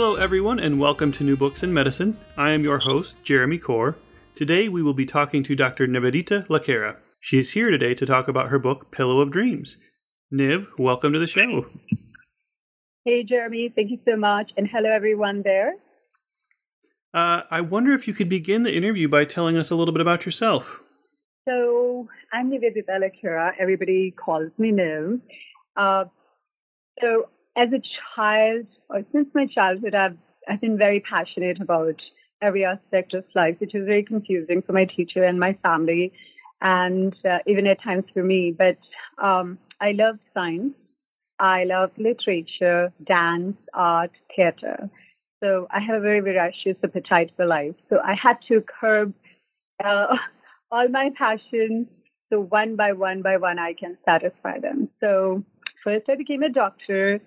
Hello, everyone, and welcome to New Books in Medicine. I am your host, Jeremy Corr. Today, we will be talking to Dr. Nivedita Lakhera. She is here today to talk about her book, Pillow of Dreams. Niv, welcome to the show. Hey, Jeremy. Thank you so much. And hello, everyone there. Uh, I wonder if you could begin the interview by telling us a little bit about yourself. So, I'm Nivedita Lakhera. Everybody calls me Niv. Uh, so, as a child, or since my childhood, I've, I've been very passionate about every aspect of life, which was very confusing for my teacher and my family, and uh, even at times for me. But um, I love science. I love literature, dance, art, theater. So I have a very voracious appetite for life. So I had to curb uh, all my passions. So one by one by one, I can satisfy them. So first I became a doctor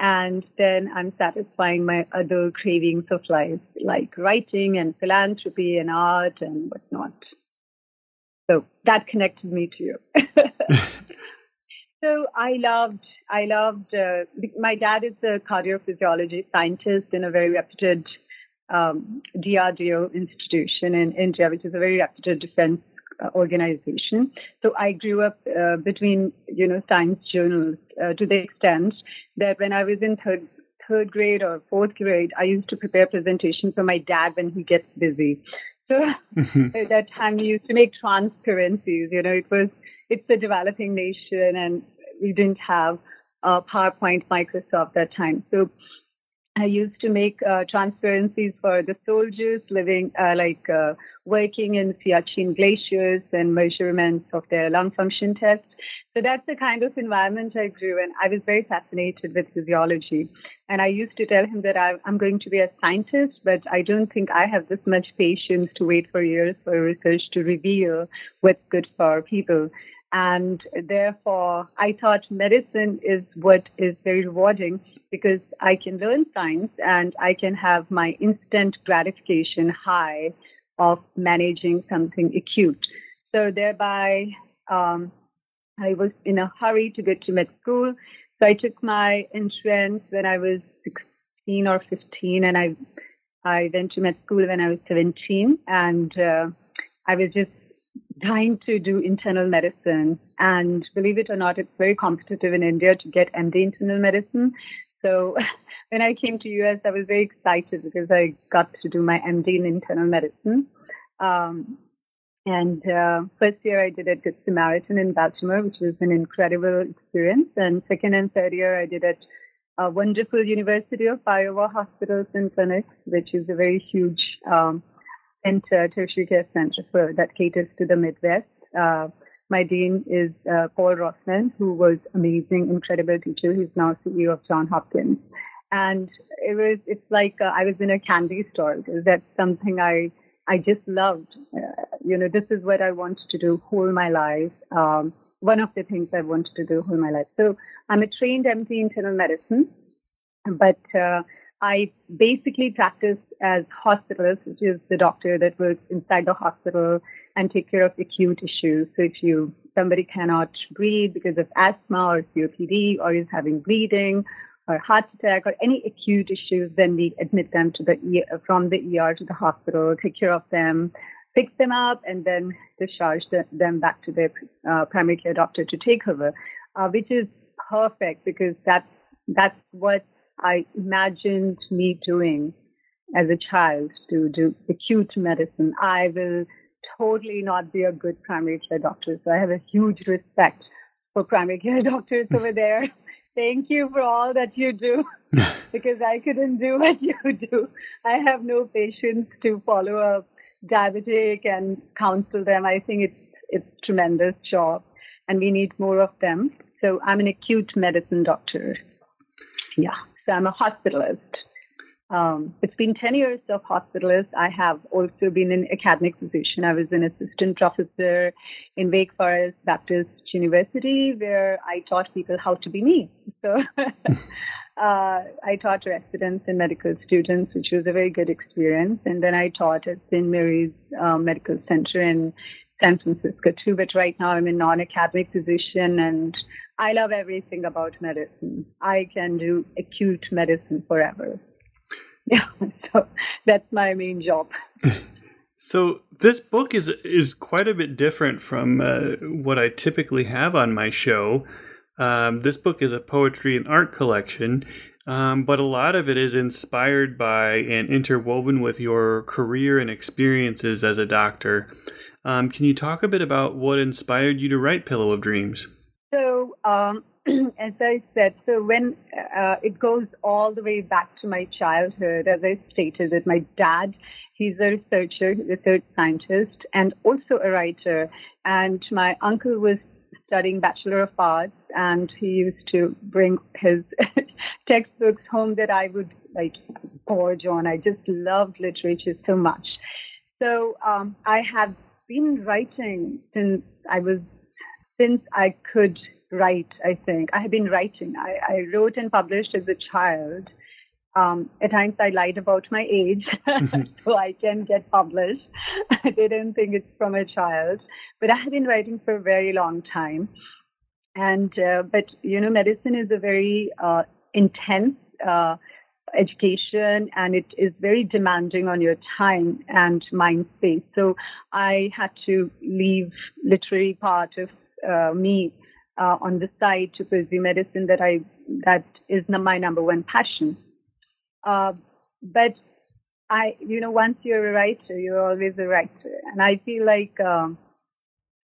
and then I'm satisfying my other cravings of life, like writing and philanthropy and art and whatnot. So that connected me to you. so I loved, I loved. Uh, my dad is a cardiophysiology scientist in a very reputed um, DRDO institution in India, which is a very reputed defense organization. So I grew up uh, between, you know, science journals uh, to the extent that when I was in third third grade or fourth grade, I used to prepare presentations for my dad when he gets busy. So at that time, we used to make transparencies. You know, it was it's a developing nation, and we didn't have uh, PowerPoint, Microsoft that time. So I used to make uh, transparencies for the soldiers living, uh, like uh, working in Siachen glaciers and measurements of their lung function tests. So that's the kind of environment I grew in. I was very fascinated with physiology. And I used to tell him that I, I'm going to be a scientist, but I don't think I have this much patience to wait for years for research to reveal what's good for people. And therefore, I thought medicine is what is very rewarding because I can learn science and I can have my instant gratification high of managing something acute. So thereby, um, I was in a hurry to get to med school. So I took my entrance when I was 16 or 15 and I, I went to med school when I was 17 and, uh, I was just dying to do internal medicine. And believe it or not, it's very competitive in India to get MD internal medicine. So when I came to US, I was very excited because I got to do my MD in internal medicine. Um, and uh, first year I did at Good Samaritan in Baltimore, which was an incredible experience. And second and third year I did at a wonderful University of Iowa Hospitals and Clinics, which is a very huge um, center, tertiary care center for, that caters to the Midwest. Uh, my dean is uh, Paul Rothman, who was amazing, incredible teacher. He's now CEO of John Hopkins. And it was, it's like uh, I was in a candy store because that's something I, I just loved. Uh, you know, this is what I wanted to do whole my life. Um, one of the things I wanted to do whole my life. So I'm a trained MD internal medicine, but uh, I basically practice as hospitalist, which is the doctor that works inside the hospital and take care of acute issues. So if you somebody cannot breathe because of asthma or COPD or is having bleeding or heart attack or any acute issues, then we admit them to the from the ER to the hospital, take care of them, fix them up, and then discharge them back to their uh, primary care doctor to take over, uh, which is perfect because that's that's what I imagined me doing as a child to do acute medicine. I will totally not be a good primary care doctor. So I have a huge respect for primary care doctors over there. Thank you for all that you do because I couldn't do what you do. I have no patience to follow a diabetic and counsel them. I think it's it's tremendous job and we need more of them. So I'm an acute medicine doctor. Yeah, I'm a hospitalist. Um, it's been 10 years of hospitalist. I have also been an academic physician. I was an assistant professor in Wake Forest Baptist University, where I taught people how to be me. So uh, I taught residents and medical students, which was a very good experience. And then I taught at St. Mary's uh, Medical Center in San Francisco too. But right now I'm a non-academic physician and I love everything about medicine. I can do acute medicine forever. Yeah, so that's my main job. So this book is is quite a bit different from uh, what I typically have on my show. Um, this book is a poetry and art collection, um, but a lot of it is inspired by and interwoven with your career and experiences as a doctor. Um, can you talk a bit about what inspired you to write Pillow of Dreams? Um, as I said, so when uh, it goes all the way back to my childhood, as I stated, that my dad, he's a researcher, research scientist, and also a writer. And my uncle was studying Bachelor of Arts, and he used to bring his textbooks home that I would like gorge on. I just loved literature so much. So um, I have been writing since I was since I could write, I think. I have been writing. I, I wrote and published as a child. Um, at times I lied about my age so I can get published. I didn't think it's from a child, but I have been writing for a very long time. And, uh, but, you know, medicine is a very uh, intense uh, education and it is very demanding on your time and mind space. So I had to leave literary part of uh, me uh, on the side to pursue medicine that I that is my number one passion. Uh, but I, you know, once you're a writer, you're always a writer, and I feel like um,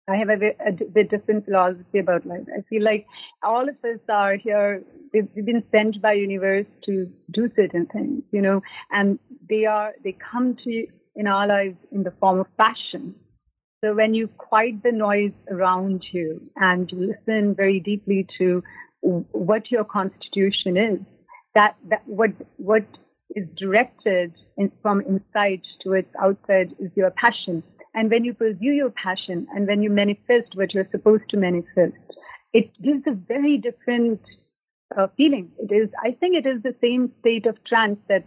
I have a, a, bit different philosophy about life. I feel like all of us are here. We've, we've been sent by universe to do certain things, you know, and they are they come to in our lives in the form of passion so when you quiet the noise around you and you listen very deeply to what your constitution is, that, that what what is directed in, from inside towards outside is your passion. And when you pursue your passion and when you manifest what you're supposed to manifest, it gives a very different uh, feeling. It is, I think, it is the same state of trance that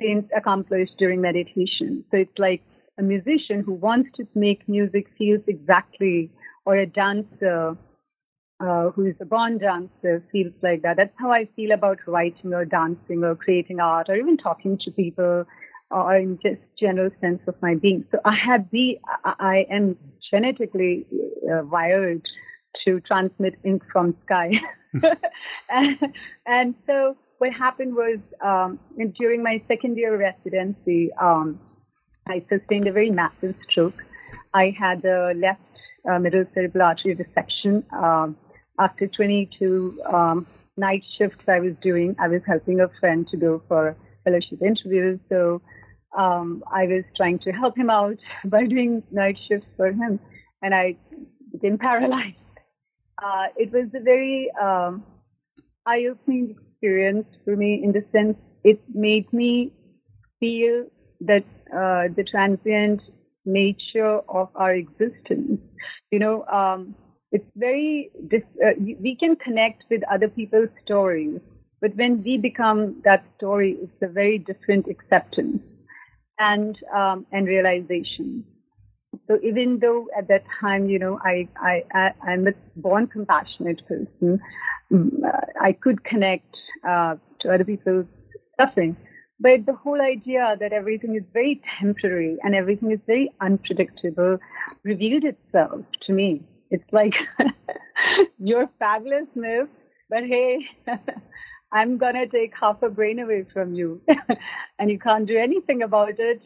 saints accomplish during meditation. So it's like a musician who wants to make music feels exactly, or a dancer uh, who is a born dancer feels like that. That's how I feel about writing or dancing or creating art or even talking to people or in just general sense of my being. So I have the, I am genetically uh, wired to transmit ink from sky. and, and, so what happened was um, during my second year residency, um, I sustained a very massive stroke. I had a left uh, middle cerebral artery dissection. Um, after 22 um, night shifts I was doing, I was helping a friend to go for fellowship interviews. So um, I was trying to help him out by doing night shifts for him, and I became paralyzed. Uh, it was a very um, eye-opening experience for me in the sense it made me feel that uh, the transient nature of our existence. You know, um, it's very, dis- uh, we can connect with other people's stories, but when we become that story, it's a very different acceptance and, um, and realization. So even though at that time, you know, I, I, I am a born compassionate person, mm, uh, I could connect uh, to other people's suffering. But the whole idea that everything is very temporary and everything is very unpredictable revealed itself to me. It's like, you're fabulous, Miss, but hey, I'm to take half a brain away from you and you can't do anything about it.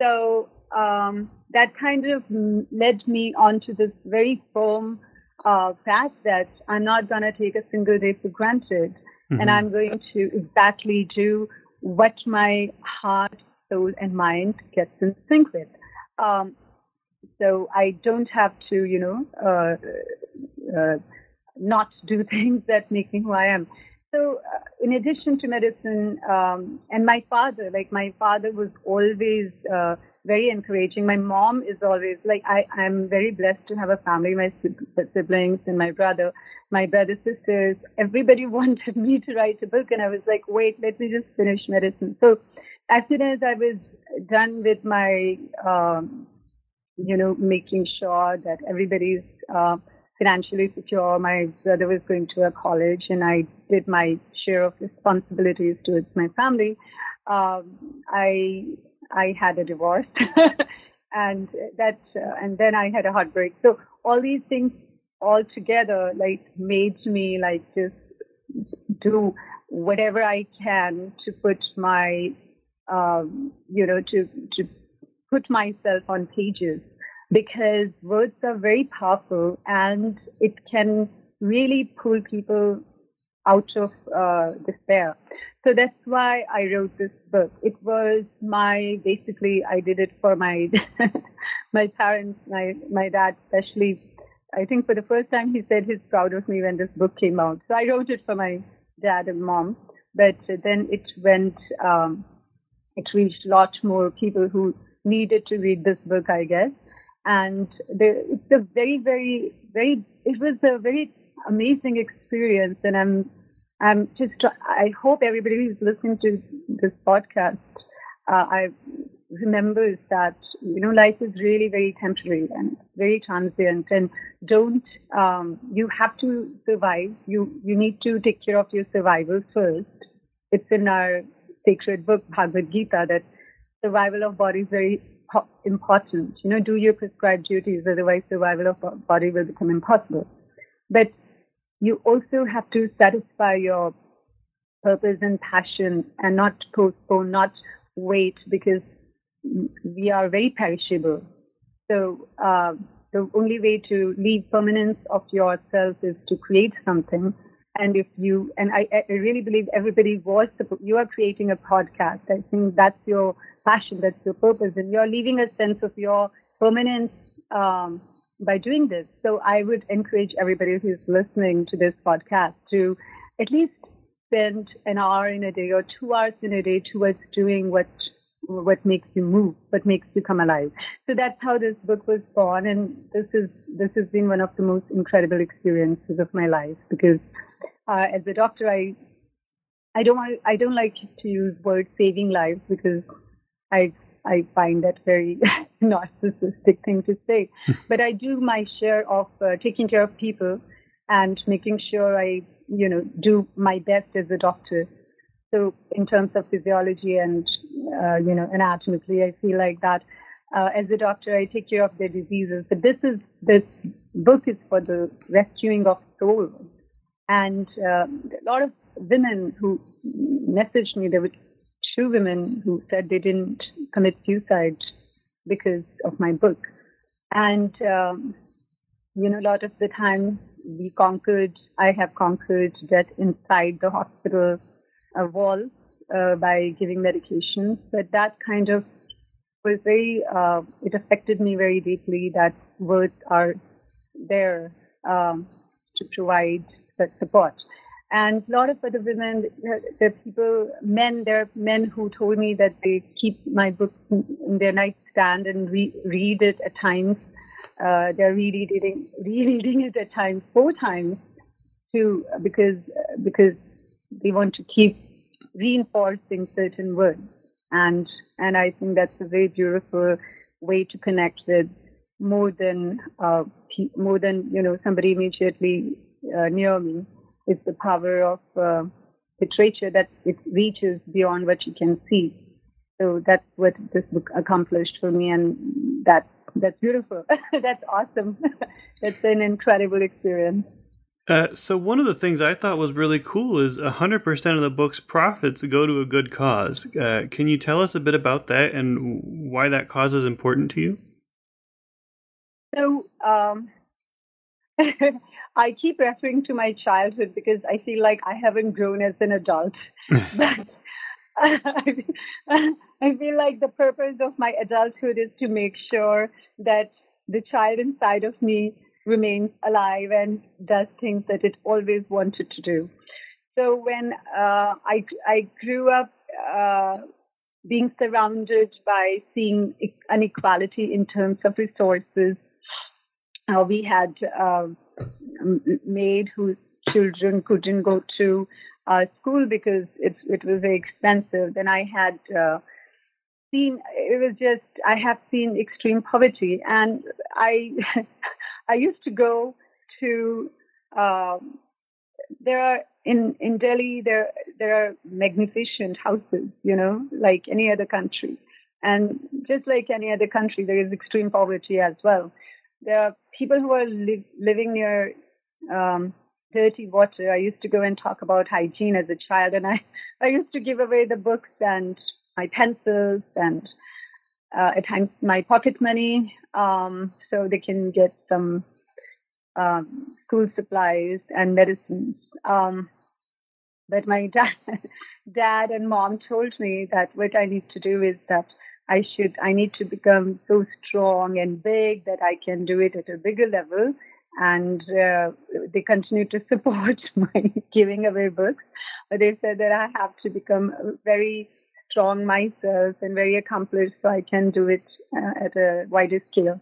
so um, that kind of led me onto this very firm uh, path that I'm not to take a single day for granted mm-hmm. and I'm going to exactly do what my heart, soul, and mind gets in sync with. Um, so I don't have to, you know, uh, uh, not do things that make me who I am. so uh, in addition to medicine, um, and my father, like my father was always uh, very encouraging. My mom is always like I, I'm very blessed to have a family, my siblings and my brother, my brother sisters. Everybody wanted me to write a book, and I was like, wait, let me just finish medicine. So as soon as I was done with my, um, you know, making sure that everybody's uh, financially secure. My brother was going to a college, and I did my share of responsibilities towards my family. Um, I I had a divorce, and that uh, and then I had a heartbreak. So all these things all together like made me like just do whatever I can to put my um, you know to to put myself on pages because words are very powerful and it can really pull people out of uh, despair. So that's why I wrote this book. It was my basically I did it for my my parents, my my dad especially. I think for the first time he said he's proud of me when this book came out. So I wrote it for my dad and mom, but then it went um, it reached a lot more people who needed to read this book, I guess and the, it's a very, very, very. It was a very amazing experience, and I'm, I'm just. I hope everybody who's listening to this podcast, uh, I remembers that you know life is really very temporary and very transient, and don't. Um, you have to survive. You you need to take care of your survival first. It's in our sacred book Bhagavad Gita that survival of body is very important. You know, do your prescribed duties, otherwise survival of body will become impossible. But you also have to satisfy your purpose and passion and not postpone, not wait because we are very perishable. So uh, the only way to leave permanence of yourself is to create something. And if you, and I, I really believe everybody was, you are creating a podcast. I think that's your passion, that's your purpose, and you're leaving a sense of your permanence um, by doing this. So I would encourage everybody who's listening to this podcast to at least spend an hour in a day or two hours in a day towards doing what what makes you move, what makes you come alive. So that's how this book was born, and this is this has been one of the most incredible experiences of my life because uh, as a doctor, I I don't I don't like to use word saving lives because I I find that very narcissistic thing to say. but I do my share of uh, taking care of people and making sure I, you know, do my best as a doctor. So in terms of physiology and, uh, you know, anatomically, I feel like that uh, as a doctor, I take care of their diseases. But this is, this book is for the rescuing of souls. And uh, a lot of women who messaged me, they were two women who said they didn't commit suicide because of my book. And, um, you know, a lot of the time we conquered, I have conquered death inside the hospital uh, walls uh, by giving medications. But that kind of was very, uh, it affected me very deeply that words are there um, to provide that support. And a lot of other women, the people, men, there are men who told me that they keep my book in their nightstand and re- read it at times. Uh, they're rereading, rereading it at times, four times, too, because because they want to keep reinforcing certain words. And and I think that's a very beautiful way to connect with more than uh, more than you know somebody immediately uh, near me it's the power of uh, literature that it reaches beyond what you can see. So that's what this book accomplished for me, and that that's beautiful. that's awesome. that's an incredible experience. Uh, so one of the things I thought was really cool is 100% of the book's profits go to a good cause. Uh, can you tell us a bit about that and why that cause is important to you? So um, I keep referring to my childhood because I feel like I haven't grown as an adult. but I feel like the purpose of my adulthood is to make sure that the child inside of me remains alive and does things that it always wanted to do. So when uh, I I grew up uh, being surrounded by seeing inequality in terms of resources, uh, we had uh, maid whose children couldn't go to uh, school because it it was very expensive. Then I had uh, seen it was just I have seen extreme poverty, and I I used to go to um, there are in in Delhi there there are magnificent houses, you know, like any other country, and just like any other country, there is extreme poverty as well. There are people who are li- living near um, dirty water. I used to go and talk about hygiene as a child, and I, I used to give away the books and my pencils and uh, at times my pocket money um, so they can get some um, school supplies and medicines. Um, but my dad, dad and mom told me that what I need to do is that I should, I need to become so strong and big that I can do it at a bigger level and uh, they continue to support my giving away books. But they said that I have to become very strong myself and very accomplished so I can do it uh, at a wider scale.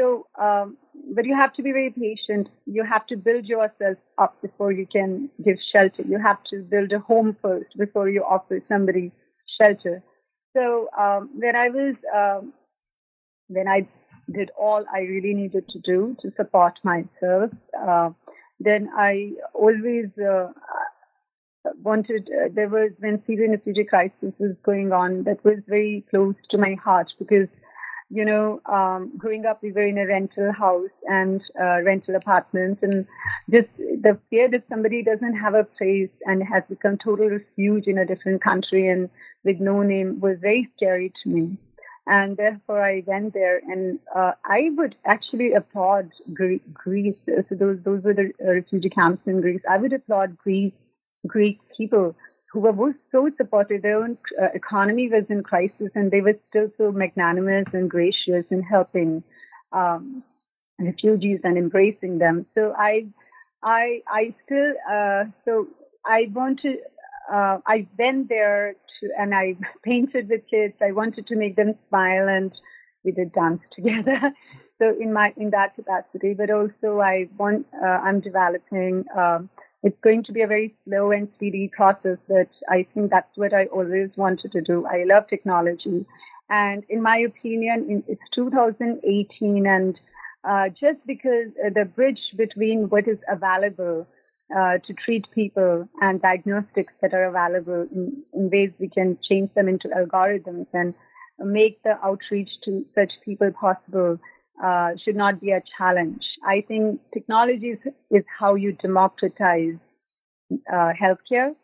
So, um, but you have to be very patient. You have to build yourself up before you can give shelter. You have to build a home first before you offer somebody shelter. So, um, when I was, um, when I did all I really needed to do to support myself. Uh, then I always uh, wanted, uh, there was when Syrian refugee crisis was going on, that was very close to my heart because, you know, um, growing up, we were in a rental house and uh, rental apartments and just the fear that somebody doesn't have a place and has become total refuge in a different country and with no name was very scary to me and therefore I went there, and uh, I would actually applaud Greece. So those those were the uh, refugee camps in Greece. I would applaud Greece, Greek people who were so supportive. Their own uh, economy was in crisis, and they were still so magnanimous and gracious in helping um, refugees and embracing them. So I, I, I still uh, so I want to. Uh, I went there to, and I painted with kids. I wanted to make them smile and we did dance together. so in my in that capacity, but also I want uh, I'm developing. Um, it's going to be a very slow and steady process, but I think that's what I always wanted to do. I love technology, and in my opinion, it's 2018, and uh, just because uh, the bridge between what is available uh, to treat people and diagnostics that are available in, in, ways we can change them into algorithms and make the outreach to such people possible uh, should not be a challenge. I think technology is, is how you democratize uh, healthcare.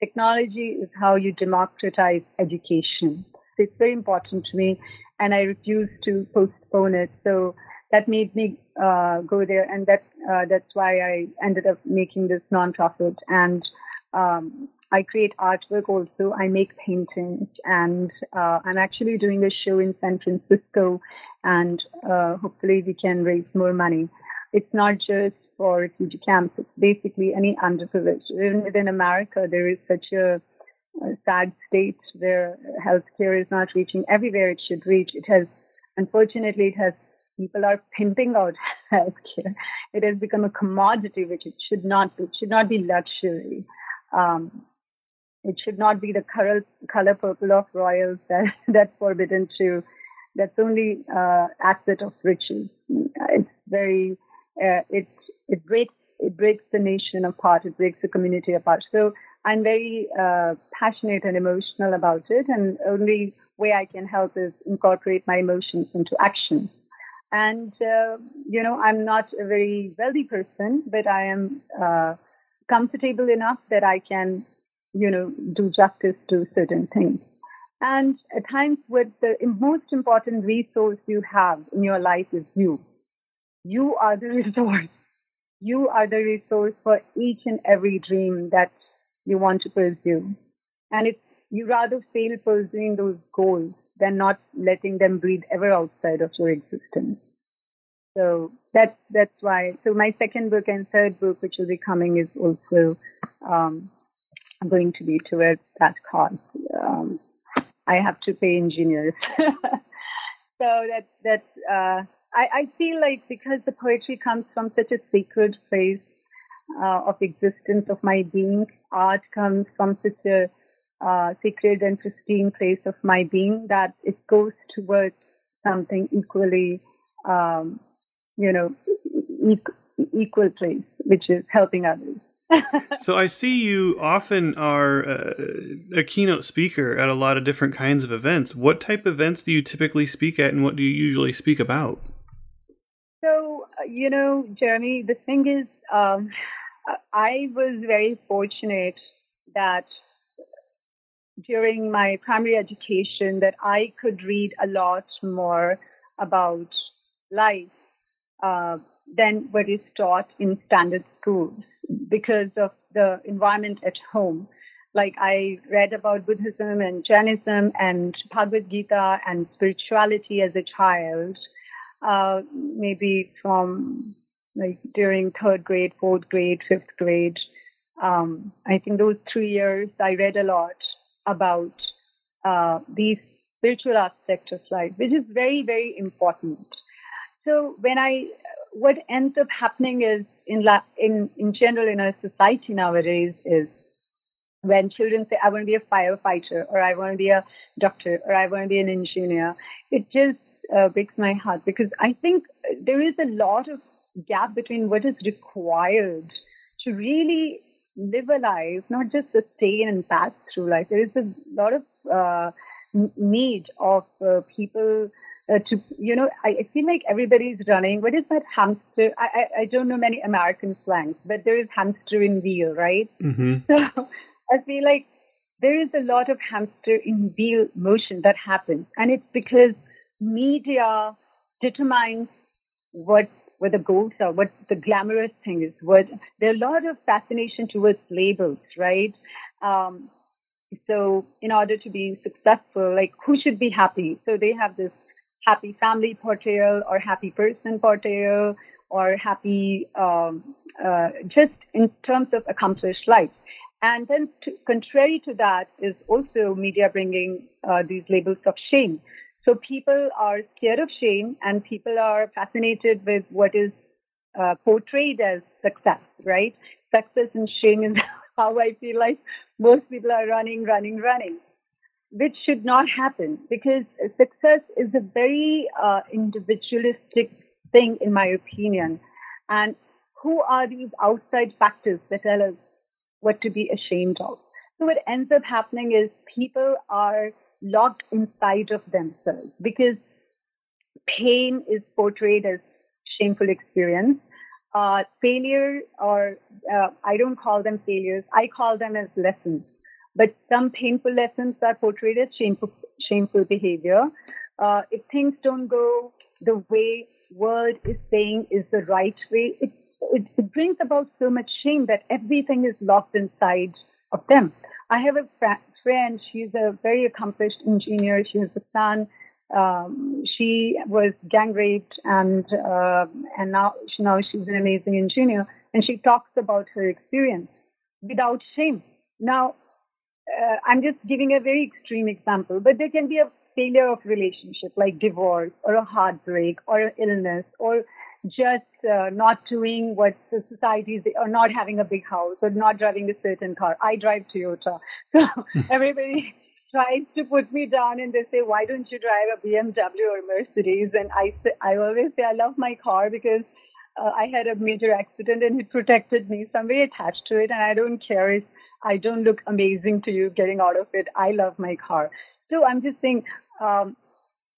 Technology is how you democratize education. It's very important to me, and I refuse to postpone it. So that made me uh, go there, and that uh, that's why I ended up making this nonprofit. And um, I create artwork also. I make paintings, and uh, I'm actually doing a show in San Francisco, and uh, hopefully we can raise more money. It's not just for refugee camps; it's basically any underprivileged. Even within America, there is such a sad state where healthcare is not reaching everywhere it should reach. It has, unfortunately, it has people are pimping out healthcare. It has become a commodity, which it should not be. It should not be luxury. Um, it should not be the color, color purple of royals that, that's forbidden to. That's only uh, asset of riches. It's very. Uh, it it breaks it breaks the nation apart. It breaks the community apart. So I'm very uh, passionate and emotional about it, and only way I can help is incorporate my emotions into action. And, uh, you know, I'm not a very wealthy person, but I am uh, comfortable enough that I can, you know, do justice to certain things. And at times, what the most important resource you have in your life is you. You are the resource. You are the resource for each and every dream that you want to pursue. And if you rather fail pursuing those goals than not letting them breathe ever outside of your existence. So that's that's why. So my second book and third book, which will be coming, is also um, going to be towards that cause. Um, I have to pay engineers. so that that uh, I, I feel like because the poetry comes from such a sacred place uh, of existence of my being, art comes from such a uh, sacred and pristine place of my being that it goes towards something equally, um, you know, e- equal place, which is helping others. So I see you often are uh, a keynote speaker at a lot of different kinds of events. What type of events do you typically speak at, and what do you usually speak about? So uh, you know, Jeremy, the thing is, um, I was very fortunate that during my primary education that I could read a lot more about life uh, than what is taught in standard schools because of the environment at home. Like I read about Buddhism and Jainism and Bhagavad Gita and spirituality as a child, uh, maybe from like during third grade, fourth grade, fifth grade. Um, I think those three years I read a lot about uh, these spiritual aspects of life, which is very, very important. So when I, what ends up happening is in la, in in general in our society nowadays is when children say I want to be a firefighter or I want to be a doctor or I want to be an engineer, it just uh, breaks my heart because I think there is a lot of gap between what is required to really live a life, not just sustain and pass through life. There is a lot of uh, need of uh, people uh, to, you know, I, I, feel like everybody's running. What is that hamster? I, I, I, don't know many American slangs, but there is hamster in wheel, right? Mm-hmm. So I feel like there is a lot of hamster in wheel motion that happens. And it's because media determines what what the goals are, what the glamorous thing is. What there are a lot of fascination towards labels, right? Um, so in order to be successful, like who should be happy? So they have this happy family portrayal or happy person portrayal or happy um, uh, just in terms of accomplished life. And then to, contrary to that is also media bringing uh, these labels of shame. So people are scared of shame and people are fascinated with what is uh, portrayed as success, right? Success and shame is how I feel like most people are running, running, running, which should not happen because success is a very uh, individualistic thing, in my opinion. And who are these outside factors that tell us what to be ashamed of? So what ends up happening is people are locked inside of themselves because pain is portrayed as shameful experience. Uh, failure, or uh, I don't call them failures, I call them as lessons. But some painful lessons are portrayed as shameful, shameful behavior. Uh, if things don't go the way world is saying is the right way, it, it, it brings about so much shame that everything is locked inside of them. I have a fr- friend. She's a very accomplished engineer. She has a son. Um, she was gang raped, and uh, and now now she's an amazing engineer. And she talks about her experience without shame. Now, uh, I'm just giving a very extreme example, but there can be a failure of relationship like divorce or a heartbreak or illness or just uh, not doing what the society is, or not having a big house or not driving a certain car. I drive Toyota. So everybody tries to put me down and they say, why don't you drive a BMW or Mercedes? And I, say, I always say I love my car because uh, I had a major accident and it protected me. So I'm very attached to it and I don't care if I don't look amazing to you getting out of it. I love my car. So I'm just saying, um,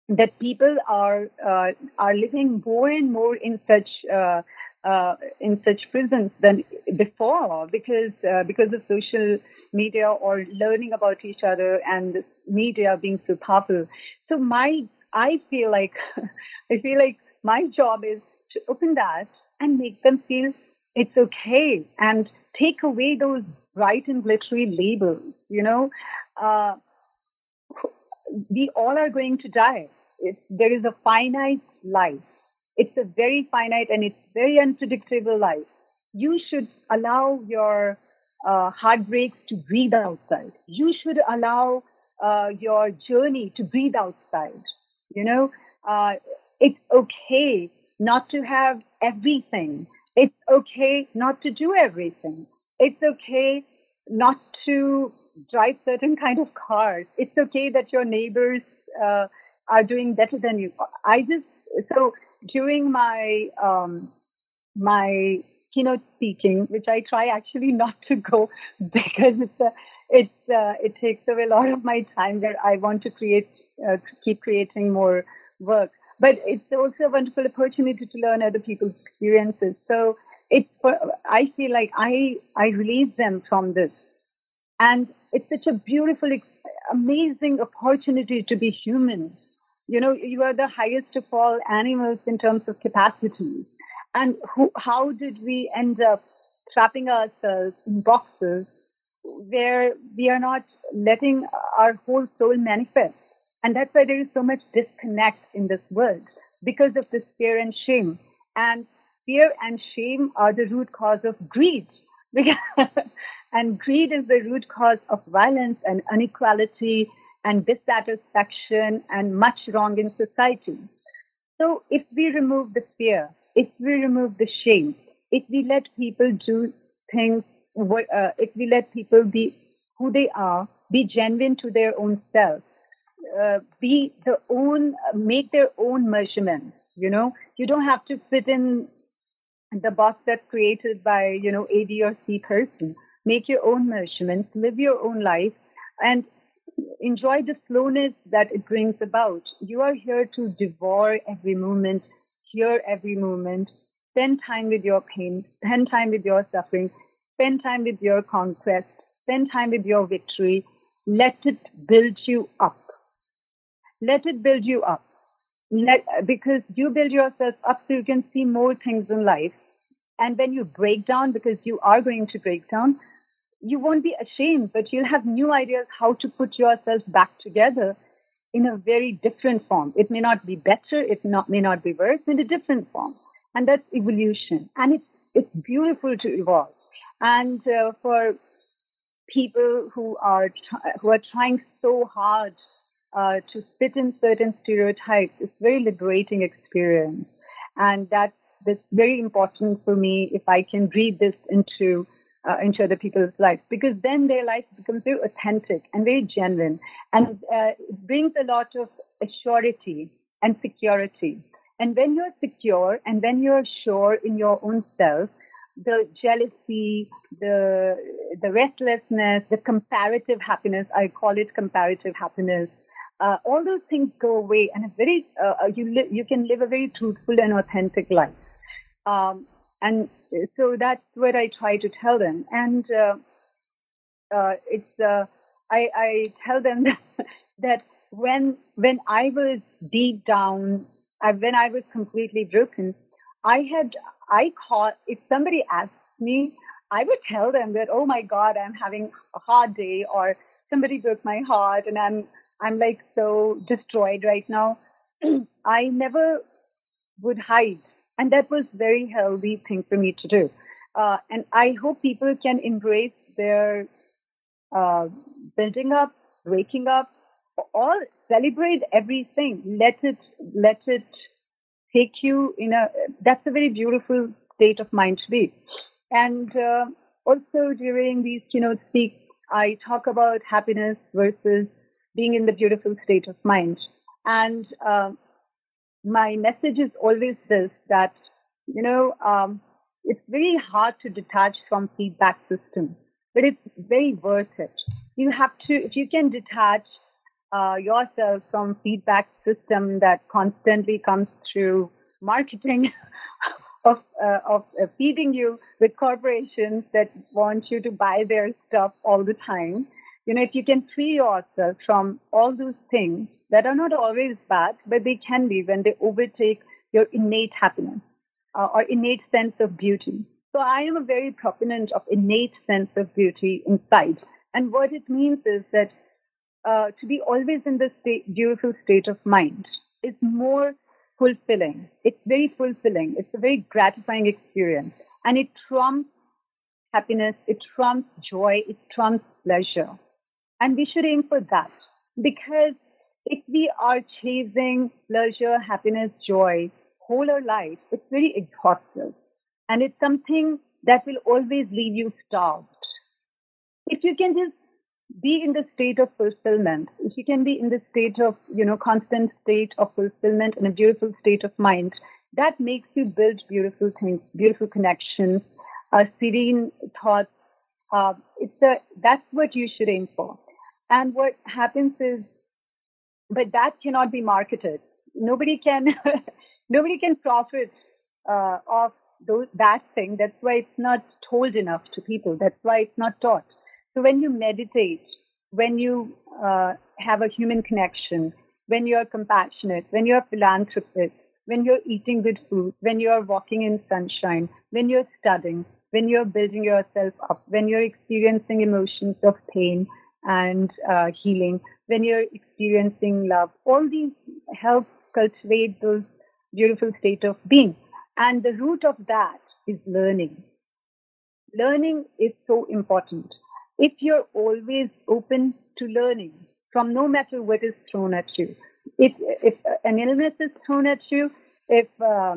that people are uh, are living more and more in such uh, uh, in such prisons than before because uh, because of social media or learning about each other and media being so powerful. So my I feel like I feel like my job is to open that and make them feel it's okay and take away those bright and glittery labels. You know, uh, we all are going to die there is a finite life. It's a very finite and it's very unpredictable life. You should allow your uh, heartbreaks to breathe outside. You should allow uh, your journey to breathe outside. You know, uh, it's okay not to have everything. It's okay not to do everything. It's okay not to drive certain kind of cars. It's okay that your neighbors uh, are doing better than you. I just so during my um, my keynote speaking, which I try actually not to go because it's a, it's uh, it takes away a lot of my time where I want to create uh, keep creating more work. But it's also a wonderful opportunity to learn other people's experiences. So it's I feel like I I release them from this, and it's such a beautiful, amazing opportunity to be human. You know, you are the highest of all animals in terms of capacities. And who, how did we end up trapping ourselves in boxes where we are not letting our whole soul manifest? And that's why there is so much disconnect in this world because of this fear and shame. And fear and shame are the root cause of greed. and greed is the root cause of violence and inequality and dissatisfaction and much wrong in society. So if we remove the fear, if we remove the shame, if we let people do things, uh, if we let people be who they are, be genuine to their own self, uh, be the own, make their own measurements. You know, you don't have to fit in the box that's created by you know A, B, or C person. Make your own measurements, live your own life, and enjoy the slowness that it brings about. You are here to devour every moment, hear every moment, spend time with your pain, spend time with your suffering, spend time with your conquest, spend time with your victory. Let it build you up. Let it build you up. Let, because you build yourself up so you can see more things in life. And when you break down, because you are going to break down, you won't be ashamed, but you'll have new ideas how to put yourself back together in a very different form. It may not be better, it not, may not be worse, in a different form. And that's evolution. And it's, it's beautiful to evolve. And uh, for people who are, who are trying so hard uh, to fit in certain stereotypes, it's a very liberating experience. And that's, very important for me if I can read this into uh, into other people's lives because then their life becomes very authentic and very genuine and uh, it brings a lot of assurity and security. And when you're secure and when you're sure in your own self, the jealousy, the the restlessness, the comparative happiness, I call it comparative happiness, uh, all those things go away, and a very uh, uh you li- you can live a very truthful and authentic life. Um, and so that's what I try to tell them. And uh, uh, it's uh, I, I, tell them that, that, when when I was deep down, when I was completely broken, I had I caught if somebody asked me, I would tell them that oh my God, I'm having a hard day, or somebody broke my heart, and I'm I'm like so destroyed right now. I never would hide and that was very healthy thing for me to do. Uh, and I hope people can embrace their uh, building up, waking up, all celebrate everything. Let it, let it take you in a, that's a very beautiful state of mind to be. And uh, also during these keynote speaks, I talk about happiness versus being in the beautiful state of mind. And uh, my message is always this that, you know, um, it's very hard to detach from feedback system, but it's very worth it. You have to, if you can detach uh, yourself from feedback system that constantly comes through marketing of, uh, of uh, feeding you with corporations that want you to buy their stuff all the time. You know, if you can free yourself from all those things that are not always bad, but they can be when they overtake your innate happiness uh, or innate sense of beauty. So I am a very proponent of innate sense of beauty inside. And what it means is that uh, to be always in this state, beautiful state of mind is more fulfilling. It's very fulfilling. It's a very gratifying experience. And it trumps happiness, it trumps joy, it trumps pleasure. And we should aim for that because if we are chasing pleasure, happiness, joy whole our life, it's very exhaustive. And it's something that will always leave you starved. If you can just be in the state of fulfillment, if you can be in the state of, you know, constant state of fulfillment and a beautiful state of mind, that makes you build beautiful things, beautiful connections, uh, serene thoughts. Uh, it's a, that's what you should aim for. And what happens is, but that cannot be marketed. Nobody can, nobody can profit uh, off those, that thing. That's why it's not told enough to people. That's why it's not taught. So when you meditate, when you uh, have a human connection, when you're compassionate, when you're philanthropic, when you're eating good food, when you're walking in sunshine, when you're studying, when you're building yourself up, when you're experiencing emotions of pain and uh, healing, when you're experiencing love, all these help cultivate those beautiful state of being. And the root of that is learning. Learning is so important if you're always open to learning from no matter what is thrown at you, if, if an illness is thrown at you, if uh,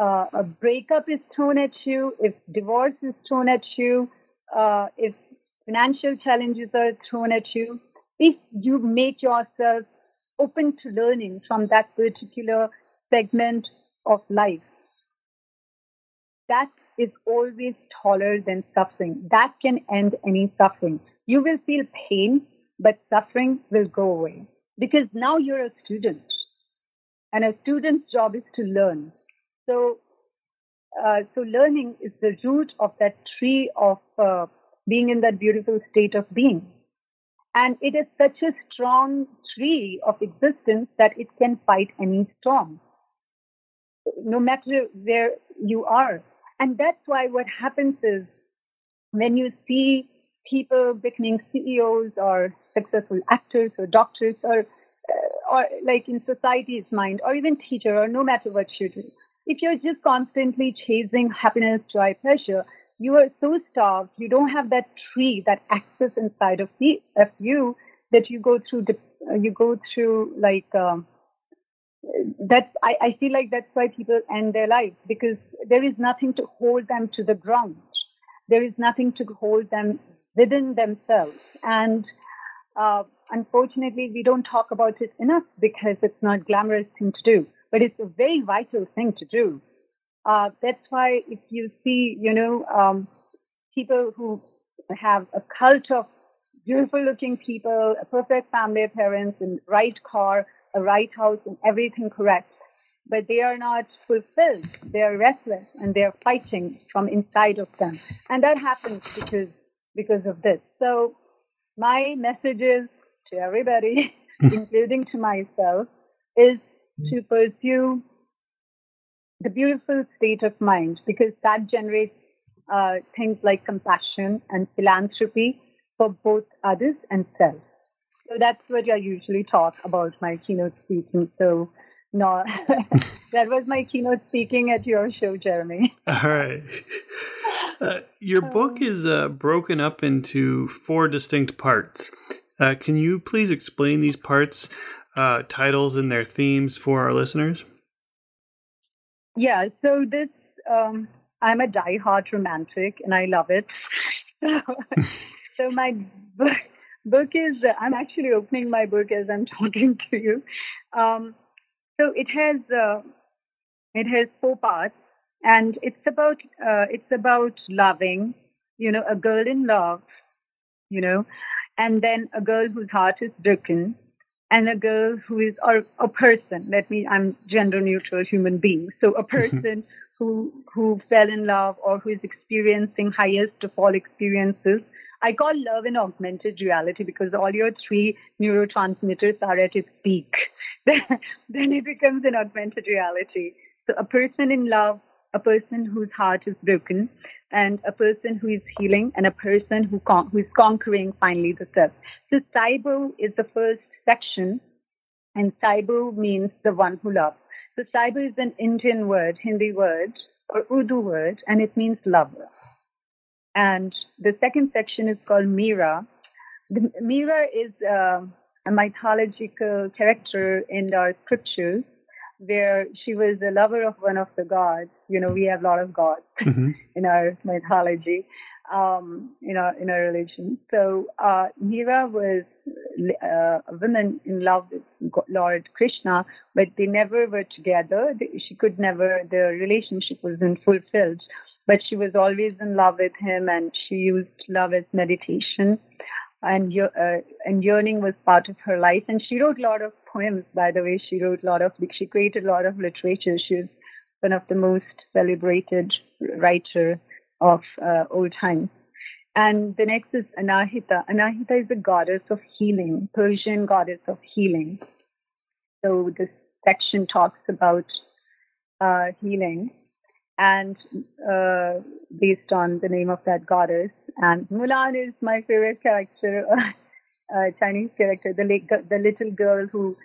uh, a breakup is thrown at you, if divorce is thrown at you, uh, if financial challenges are thrown at you, if you make yourself open to learning from that particular segment of life, that is always taller than suffering. That can end any suffering. You will feel pain, but suffering will go away because now you're a student and a student's job is to learn. So, uh, so learning is the root of that tree of uh, being in that beautiful state of being. And it is such a strong tree of existence that it can fight any storm, no matter where you are. And that's why what happens is when you see people becoming CEOs or successful actors or doctors or uh, or like in society's mind or even teacher or no matter what you do if you're just constantly chasing happiness joy pleasure you are so starved you don't have that tree that access inside of, of you that you go through you go through like um, that's I, I feel like that's why people end their lives because there is nothing to hold them to the ground. There is nothing to hold them within themselves. And uh, unfortunately, we don't talk about it enough because it's not glamorous thing to do, but it's a very vital thing to do. Uh, that's why if you see, you know, um, people who have a cult of beautiful looking people, a perfect family appearance, and right car, a right house and everything correct, but they are not fulfilled. They are restless and they are fighting from inside of them. And that happens because, because of this. So my message is to everybody, including to myself, is to pursue the beautiful state of mind because that generates uh, things like compassion and philanthropy for both others and self. So that's what I usually talk about my keynote speaking. So no, that was my keynote speaking at your show, Jeremy. All right. Uh, your book is uh, broken up into four distinct parts. Uh, can you please explain these parts, uh, titles, and their themes for our listeners? Yeah, so this, um, I'm a die-hard romantic and I love it. So, my book, book is i'm actually opening my book as i'm talking to you um, so it has uh, it has four parts and it's about uh, it's about loving you know a girl in love you know and then a girl whose heart is broken and a girl who is or a person let me i'm gender neutral human being so a mm-hmm. person who who fell in love or who is experiencing highest of all experiences I call love an augmented reality because all your three neurotransmitters are at its peak. then it becomes an augmented reality. So a person in love, a person whose heart is broken, and a person who is healing, and a person who, con- who is conquering finally the self. So Saibo is the first section, and Saibo means the one who loves. So Saiba is an Indian word, Hindi word, or Urdu word, and it means lover. And the second section is called Mira. The, Mira is uh, a mythological character in our scriptures where she was a lover of one of the gods. You know, we have a lot of gods mm-hmm. in our mythology, um, in our in our religion. So uh, Mira was uh, a woman in love with Lord Krishna, but they never were together. She could never. The relationship wasn't fulfilled. But she was always in love with him, and she used love as meditation and uh, and yearning was part of her life. And she wrote a lot of poems. By the way, she wrote a lot of she created a lot of literature. She was one of the most celebrated writer of uh, old times. And the next is Anahita. Anahita is a goddess of healing, Persian goddess of healing. So this section talks about uh, healing and uh, based on the name of that goddess. And Mulan is my favorite character, a Chinese character, the, the little girl who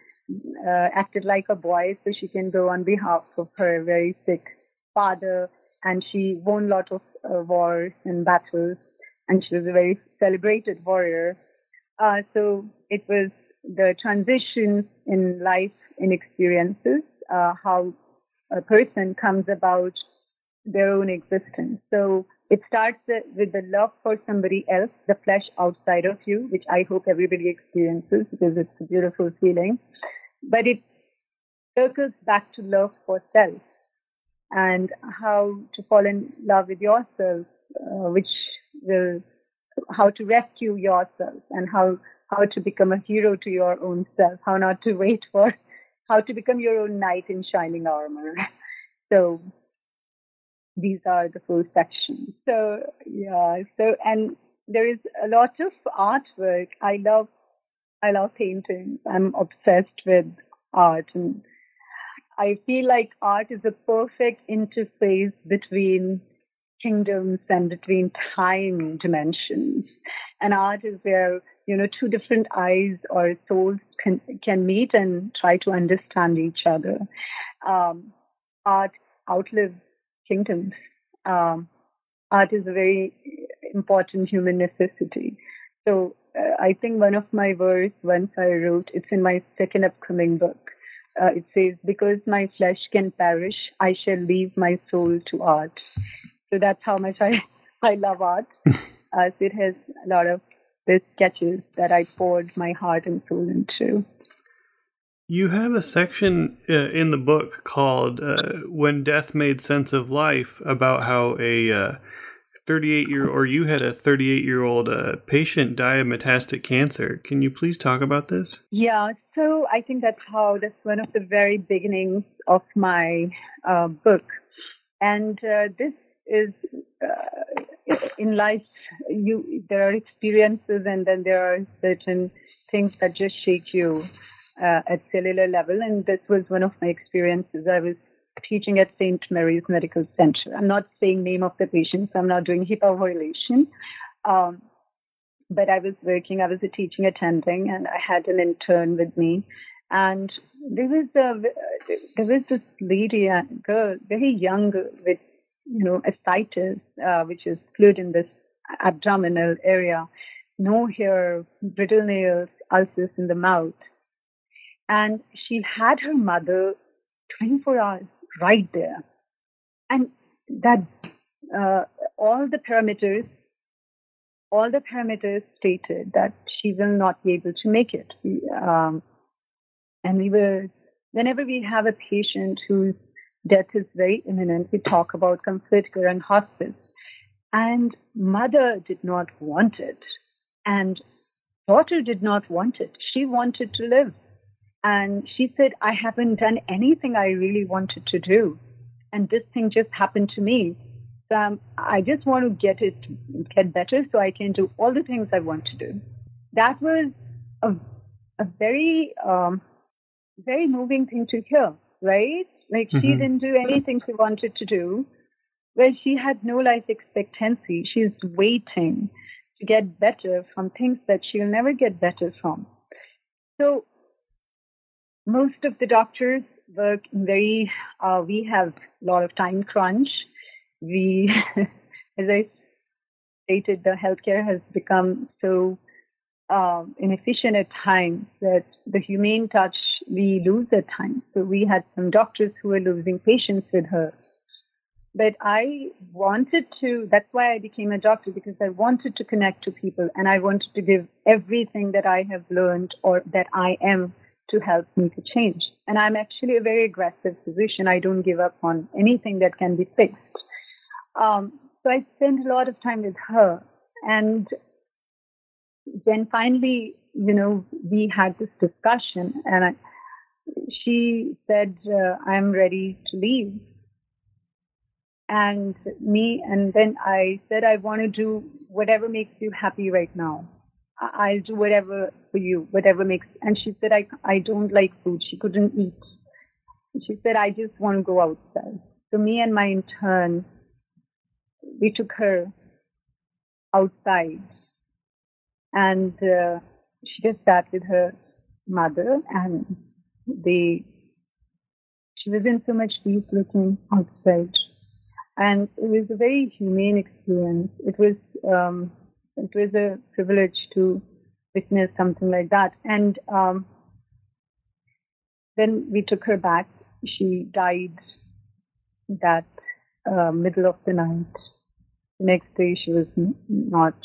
uh, acted like a boy so she can go on behalf of her very sick father. And she won a lot of uh, wars and battles, and she was a very celebrated warrior. Uh, so it was the transition in life, in experiences, uh, how a person comes about their own existence. So it starts with the love for somebody else, the flesh outside of you, which I hope everybody experiences because it's a beautiful feeling. But it circles back to love for self and how to fall in love with yourself, uh, which will how to rescue yourself and how how to become a hero to your own self, how not to wait for how to become your own knight in shining armor. So these are the full sections. So yeah, so and there is a lot of artwork. I love I love paintings. I'm obsessed with art and I feel like art is a perfect interface between kingdoms and between time dimensions. And art is where, you know, two different eyes or souls can, can meet and try to understand each other. Um, art outlives kingdoms. Um, art is a very important human necessity. So uh, I think one of my words once I wrote, it's in my second upcoming book. Uh, it says, because my flesh can perish, I shall leave my soul to art. So that's how much I, I love art. uh, so it has a lot of the sketches that I poured my heart and soul into. You have a section uh, in the book called uh, "When Death Made Sense of Life" about how a uh, 38 year or you had a 38 year old uh, patient die of metastatic cancer. Can you please talk about this? Yeah, so I think that's how that's one of the very beginnings of my uh, book, and uh, this is in life you there are experiences and then there are certain things that just shake you uh, at cellular level. And this was one of my experiences. I was teaching at St. Mary's Medical Center. I'm not saying name of the patients. I'm not doing HIPAA violation. Um, but I was working, I was a teaching attending, and I had an intern with me. And there was a there was this lady, a girl, very young, with you know ascites, uh, which is fluid in this abdominal area, no hair, brittle nails, ulcers in the mouth, and she had her mother 24 hours right there. And that uh, all the parameters, all the parameters stated that she will not be able to make it. Um, and we were, whenever we have a patient whose death is very imminent, we talk about care and hospice. And mother did not want it. And daughter did not want it. She wanted to live. And she said, I haven't done anything I really wanted to do. And this thing just happened to me. So um, I just want to get it, get better so I can do all the things I want to do. That was a, a very, um, very moving thing to hear, right? Like mm-hmm. she didn't do anything she wanted to do. Well, she had no life expectancy. She's waiting to get better from things that she'll never get better from. So most of the doctors work very, uh, we have a lot of time crunch. We, as I stated, the healthcare has become so um, inefficient at times that the humane touch we lose at times. So we had some doctors who were losing patients with her. But I wanted to, that's why I became a doctor because I wanted to connect to people and I wanted to give everything that I have learned or that I am to help me to change. And I'm actually a very aggressive physician. I don't give up on anything that can be fixed. Um, so I spent a lot of time with her. And then finally, you know, we had this discussion, and I, she said, uh, I'm ready to leave. And me, and then I said, I want to do whatever makes you happy right now. I'll do whatever for you, whatever makes. And she said, I, I don't like food. She couldn't eat. She said, I just want to go outside. So me and my intern, we took her outside and uh, she just sat with her mother and they she was in so much peace looking outside and it was a very humane experience it was um, it was a privilege to witness something like that. And um, then we took her back. She died that uh, middle of the night. The next day she was not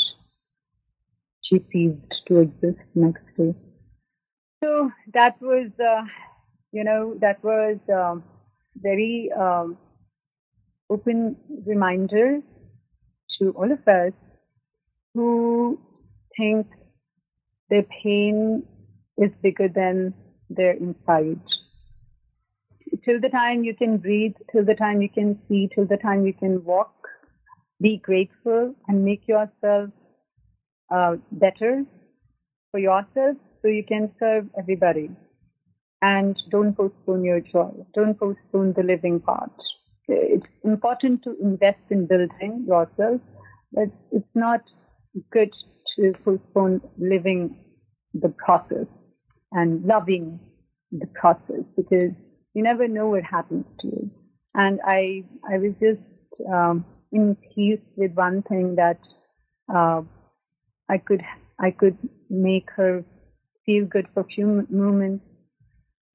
she ceased to exist next day. So that was, uh, you know, that was um, very um, open reminder to all of us who think their pain is bigger than their inside. Till the time you can breathe, till the time you can see, till the time you can walk, be grateful and make yourself uh, better for yourself so you can serve everybody. And don't postpone your joy. Don't postpone the living part. It's important to invest in building yourself, but it's not good to postpone living the process and loving the process because you never know what happens to you. And I, I was just um, in peace with one thing that uh, I could I could make her feel good for a few moments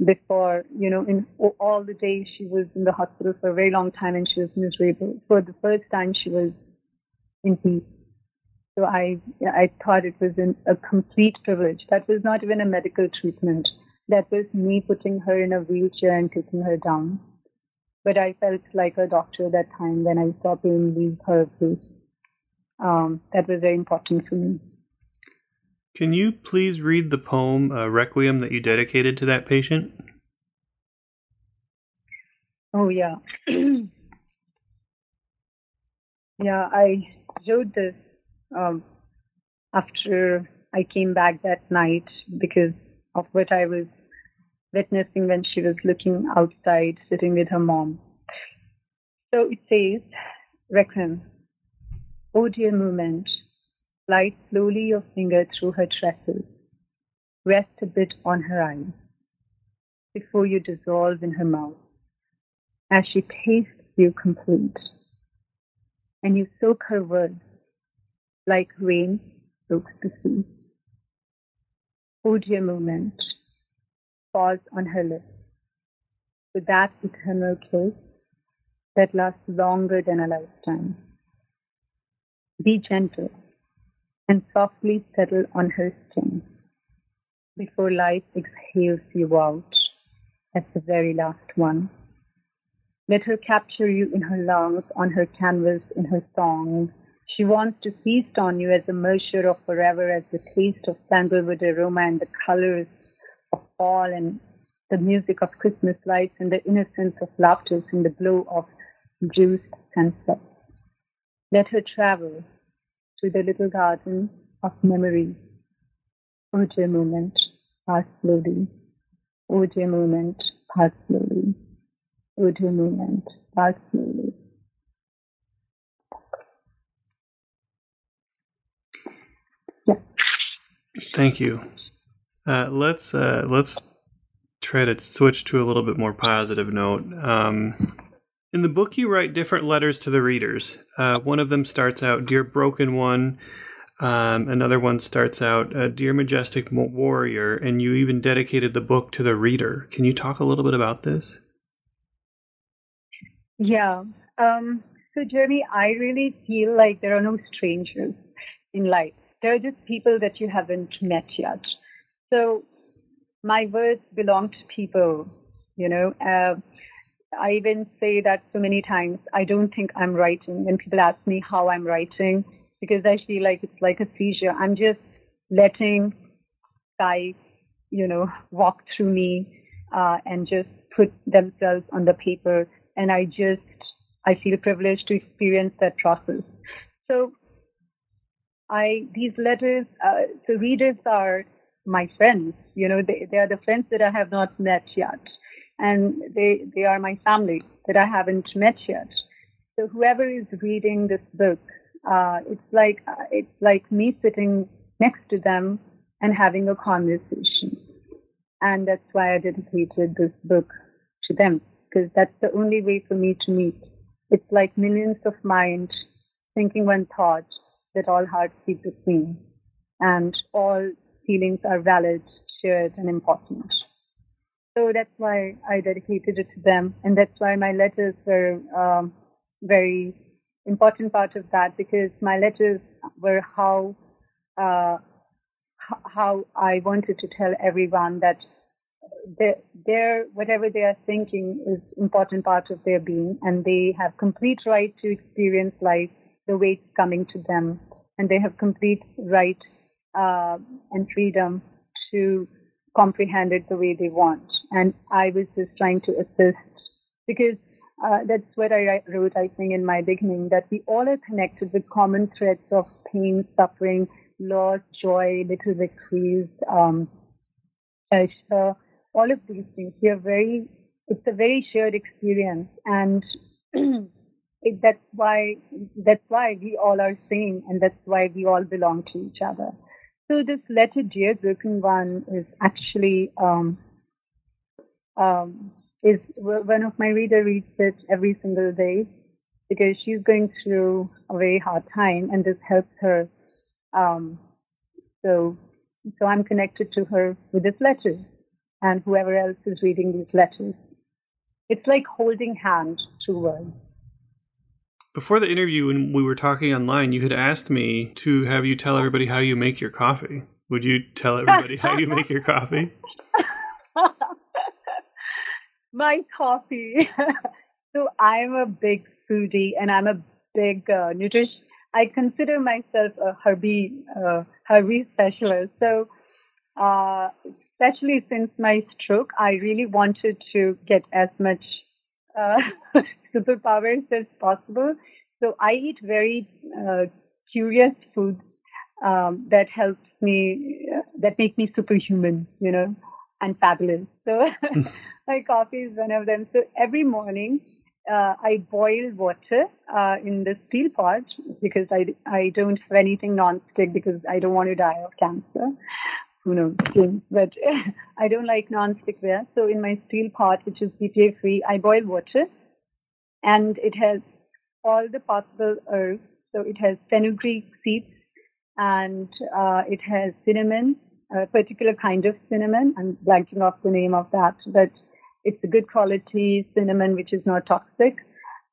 before you know in all the days she was in the hospital for a very long time and she was miserable. For the first time she was in peace. So I I thought it was an, a complete privilege. That was not even a medical treatment. That was me putting her in a wheelchair and taking her down. But I felt like a doctor that time when I saw pain leave her face um, that was very important for me. Can you please read the poem uh, Requiem that you dedicated to that patient? Oh, yeah. yeah, I wrote this um, after I came back that night because of what I was witnessing when she was looking outside, sitting with her mom. So it says, Requiem. Oh dear moment, slide slowly your finger through her tresses. Rest a bit on her eyes before you dissolve in her mouth as she tastes you complete. And you soak her words like rain soaks the sea. Oh dear moment, pause on her lips with that eternal kiss that lasts longer than a lifetime. Be gentle and softly settle on her skin before life exhales you out as the very last one. Let her capture you in her lungs, on her canvas, in her song. She wants to feast on you as a measure of forever, as the taste of sandalwood aroma and the colors of fall and the music of Christmas lights and the innocence of laughter in the glow of juiced sunset. Let her travel to the little garden of memory. O dear moment, pass slowly. O dear moment, pass slowly. O dear moment, pass slowly. Thank you. Uh, let's uh, let's try to switch to a little bit more positive note. Um, in the book, you write different letters to the readers. Uh, one of them starts out, Dear Broken One. Um, another one starts out, uh, Dear Majestic Warrior. And you even dedicated the book to the reader. Can you talk a little bit about this? Yeah. Um, so, Jeremy, I really feel like there are no strangers in life. There are just people that you haven't met yet. So, my words belong to people, you know. Uh, I even say that so many times. I don't think I'm writing when people ask me how I'm writing because I feel like it's like a seizure. I'm just letting guys, you know, walk through me uh, and just put themselves on the paper. And I just, I feel privileged to experience that process. So I, these letters, uh, readers are my friends. You know, they, they are the friends that I have not met yet and they they are my family that I haven't met yet. So whoever is reading this book, uh, it's like uh, it's like me sitting next to them and having a conversation, and that's why I dedicated this book to them because that's the only way for me to meet. It's like millions of minds thinking one thought that all hearts beat the same, and all feelings are valid, shared, and important. So that's why I dedicated it to them, and that's why my letters were um, very important part of that because my letters were how uh, how I wanted to tell everyone that their whatever they are thinking is important part of their being, and they have complete right to experience life the it's coming to them, and they have complete right uh, and freedom to comprehend it the way they want. And I was just trying to assist because uh, that's what I wrote, I think, in my beginning, that we all are connected with common threads of pain, suffering, loss, joy, little victories, um, pleasure, all of these things. We are very, it's a very shared experience. And it, that's why, that's why we all are same and that's why we all belong to each other. So this letter, Dear Broken One, is actually um, um, is one of my reader reads it every single day because she's going through a very hard time, and this helps her. Um, so, so I'm connected to her with this letter, and whoever else is reading these letters. It's like holding hand through words. Before the interview, when we were talking online, you had asked me to have you tell everybody how you make your coffee. Would you tell everybody how you make your coffee? My coffee. so I'm a big foodie and I'm a big uh, nutrition. I consider myself a herbie uh, herbie specialist. So, uh, especially since my stroke, I really wanted to get as much uh, superpowers as possible. So I eat very uh, curious foods um, that helps me, uh, that make me superhuman, you know, and fabulous. So my coffee is one of them. So every morning, uh, I boil water uh, in the steel pot because I, I don't have anything non-stick because I don't want to die of cancer. Who knows? But I don't like non-stick ware. So in my steel pot, which is BPA free, I boil water and it has all the possible herbs. So it has fenugreek seeds and uh, it has cinnamon, a particular kind of cinnamon. I'm blanking off the name of that, but it's a good quality cinnamon which is not toxic.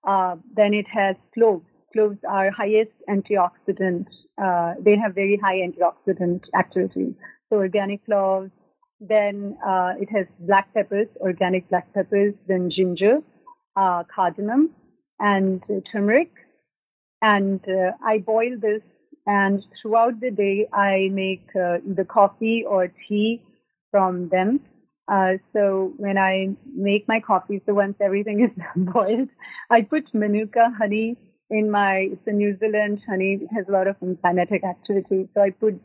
Uh, then it has cloves. Cloves are highest antioxidant. Uh, they have very high antioxidant activity. So organic cloves. Then uh, it has black peppers, organic black peppers. Then ginger, uh, cardamom, and turmeric. And uh, I boil this, and throughout the day, I make uh, either coffee or tea from them. Uh, so when I make my coffee, so once everything is boiled, I put Manuka honey in my, it's a New Zealand honey, it has a lot of enzymatic activity. So I put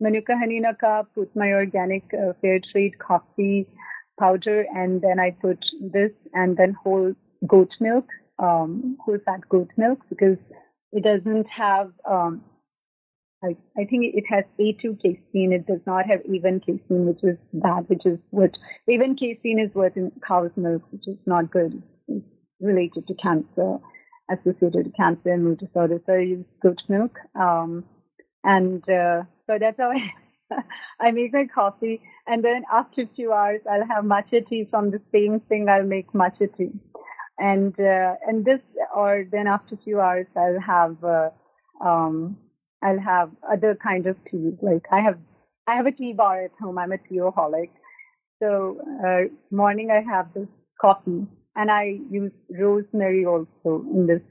Manuka honey in a cup, put my organic uh, fair trade coffee powder, and then I put this and then whole goat milk um, whole fat goat milk because it doesn't have um, I, I think it has A2 casein. It does not have A1 casein, which is bad, which is what A1 casein is what in cow's milk, which is not good. It's related to cancer, associated to cancer and mood disorder. So I use goat milk. Um, and uh, so that's how I, I make my coffee. And then after two hours, I'll have matcha tea from the same thing. I'll make matcha tea. And, uh, and this, or then after few hours, I'll have, uh, um, I'll have other kind of teas. Like I have, I have a tea bar at home. I'm a teaholic. So, uh, morning I have this coffee and I use rosemary also in this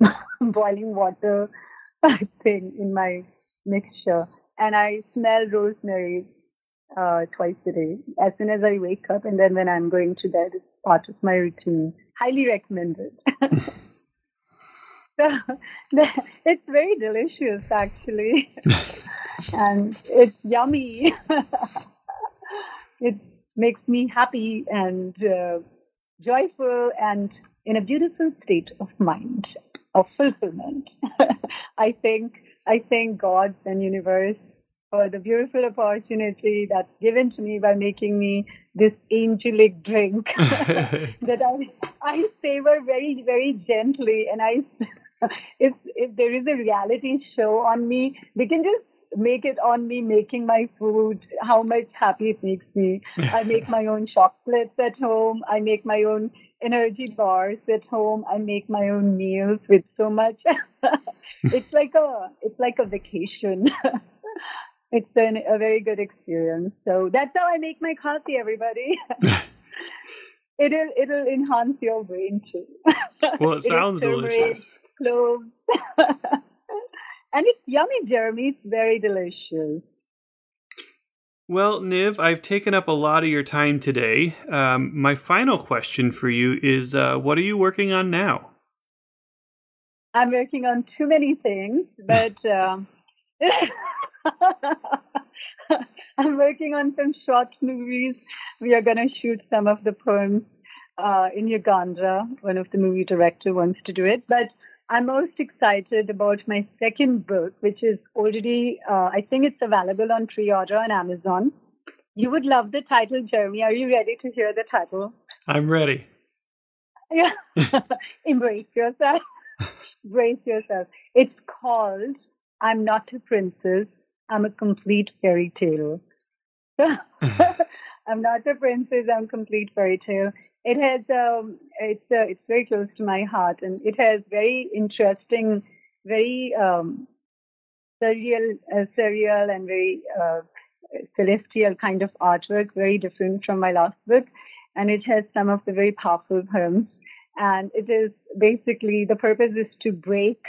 boiling water thing in my mixture. And I smell rosemary uh, twice a day as soon as I wake up, and then when I'm going to bed, it's part of my routine. Highly recommended. so it's very delicious, actually, and it's yummy. it makes me happy and uh, joyful and in a beautiful state of mind of fulfillment. I think I thank God and universe for the beautiful opportunity that's given to me by making me this angelic drink that I I savor very very gently and I if if there is a reality show on me they can just make it on me making my food how much happy it makes me I make my own chocolates at home I make my own energy bars at home. I make my own meals with so much. It's like a it's like a vacation. it's an, a very good experience. So that's how I make my coffee, everybody. it'll it'll enhance your brain too. Well, it sounds delicious. Cloves. and it's yummy, Jeremy. It's very delicious. Well, Niv, I've taken up a lot of your time today. Um, my final question for you is uh, what are you working on now? I'm working on too many things, but um, I'm working on some short movies. We are going to shoot some of the poems uh, in Uganda. One of the movie director wants to do it, but I'm most excited about my second book, which is already, uh, I think it's available on pre-order on Amazon. You would love the title, Jeremy. Are you ready to hear the title? I'm ready. Yeah. Embrace yourself. Brace yourself. It's called I'm Not a Princess. I'm a Complete Fairy Tale. I'm not a princess. I'm complete fairy tale it has um, it's uh, it's very close to my heart, and it has very interesting, very um, surreal, uh, surreal, and very uh, celestial kind of artwork. Very different from my last book, and it has some of the very powerful poems. And it is basically the purpose is to break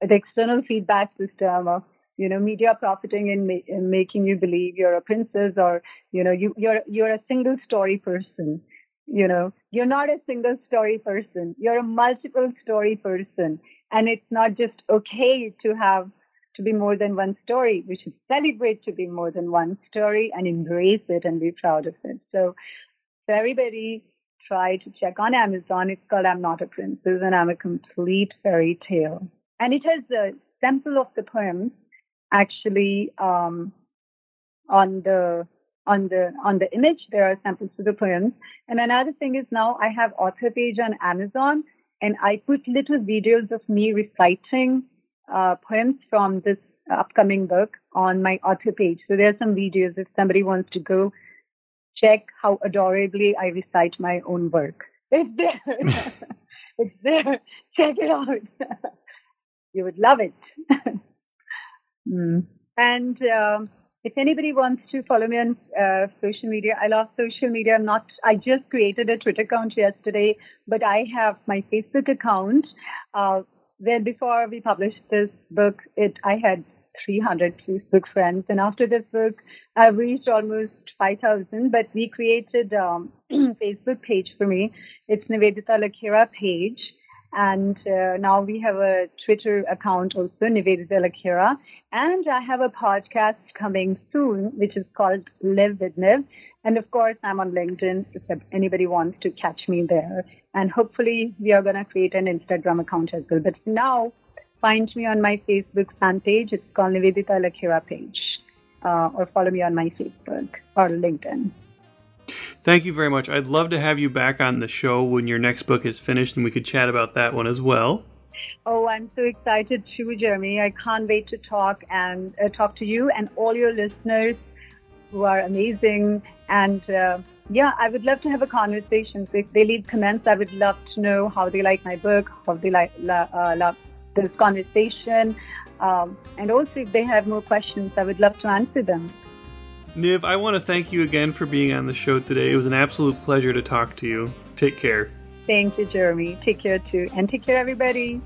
the external feedback system of you know media profiting in, ma- in making you believe you're a princess or you know you you're you're a single story person you know. You're not a single story person. You're a multiple story person. And it's not just okay to have to be more than one story. We should celebrate to be more than one story and embrace it and be proud of it. So so everybody try to check on amazon. It's called i'm not a princess and i'm a complete fairy tale. And it has a sample of the poems actually um, on the on the on the image there are samples to the poems and another thing is now i have author page on amazon and i put little videos of me reciting uh, poems from this upcoming book on my author page. So there are some videos if somebody wants to go check how adorably i recite my own work it's there it's there check it out you would love it mm. and um, if anybody wants to follow me on uh, social media, I love social media. I'm not. I just created a Twitter account yesterday, but I have my Facebook account. Uh, where before we published this book, it I had 300 Facebook friends, and after this book, I've reached almost 5,000. But we created um, Facebook page for me. It's Nivedita Lakhera page and uh, now we have a Twitter account also, Nivedita Lakhera. And I have a podcast coming soon, which is called Live with Niv. And of course, I'm on LinkedIn if anybody wants to catch me there. And hopefully, we are going to create an Instagram account as well. But now, find me on my Facebook fan page. It's called Nivedita Lakhera page. Uh, or follow me on my Facebook or LinkedIn. Thank you very much. I'd love to have you back on the show when your next book is finished and we could chat about that one as well. Oh, I'm so excited too, Jeremy. I can't wait to talk and uh, talk to you and all your listeners who are amazing. And uh, yeah, I would love to have a conversation. So if they leave comments, I would love to know how they like my book, how they like uh, love this conversation. Um, and also, if they have more questions, I would love to answer them. Niv, I want to thank you again for being on the show today. It was an absolute pleasure to talk to you. Take care. Thank you, Jeremy. Take care too. And take care, everybody.